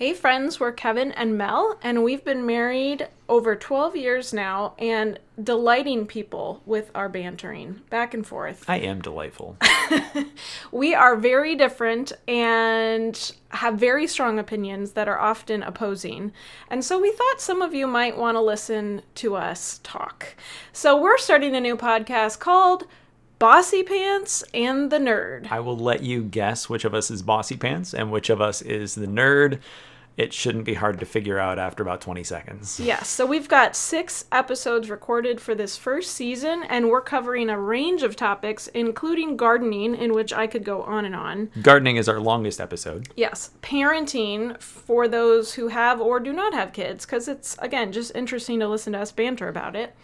Hey, friends, we're Kevin and Mel, and we've been married over 12 years now and delighting people with our bantering back and forth. I am delightful. we are very different and have very strong opinions that are often opposing. And so we thought some of you might want to listen to us talk. So we're starting a new podcast called Bossy Pants and the Nerd. I will let you guess which of us is Bossy Pants and which of us is the nerd it shouldn't be hard to figure out after about 20 seconds. Yes, so we've got six episodes recorded for this first season, and we're covering a range of topics, including gardening, in which I could go on and on. Gardening is our longest episode. Yes, parenting for those who have or do not have kids, because it's, again, just interesting to listen to us banter about it.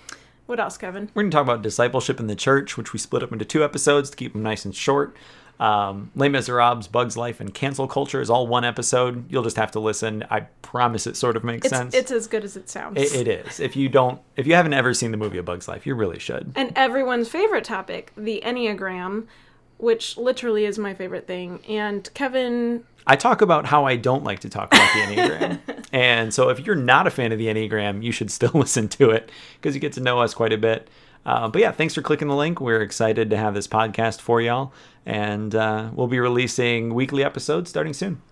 What else, Kevin? We're going to talk about discipleship in the church, which we split up into two episodes to keep them nice and short. Um, Les Miserables, Bugs Life, and Cancel Culture is all one episode. You'll just have to listen. I promise it sort of makes it's, sense. It's as good as it sounds. It, it is. If you don't, if you haven't ever seen the movie A Bug's Life, you really should. And everyone's favorite topic, the Enneagram, which literally is my favorite thing. And Kevin. I talk about how I don't like to talk about the Enneagram. and so if you're not a fan of the Enneagram, you should still listen to it because you get to know us quite a bit. Uh, but yeah, thanks for clicking the link. We're excited to have this podcast for y'all, and uh, we'll be releasing weekly episodes starting soon.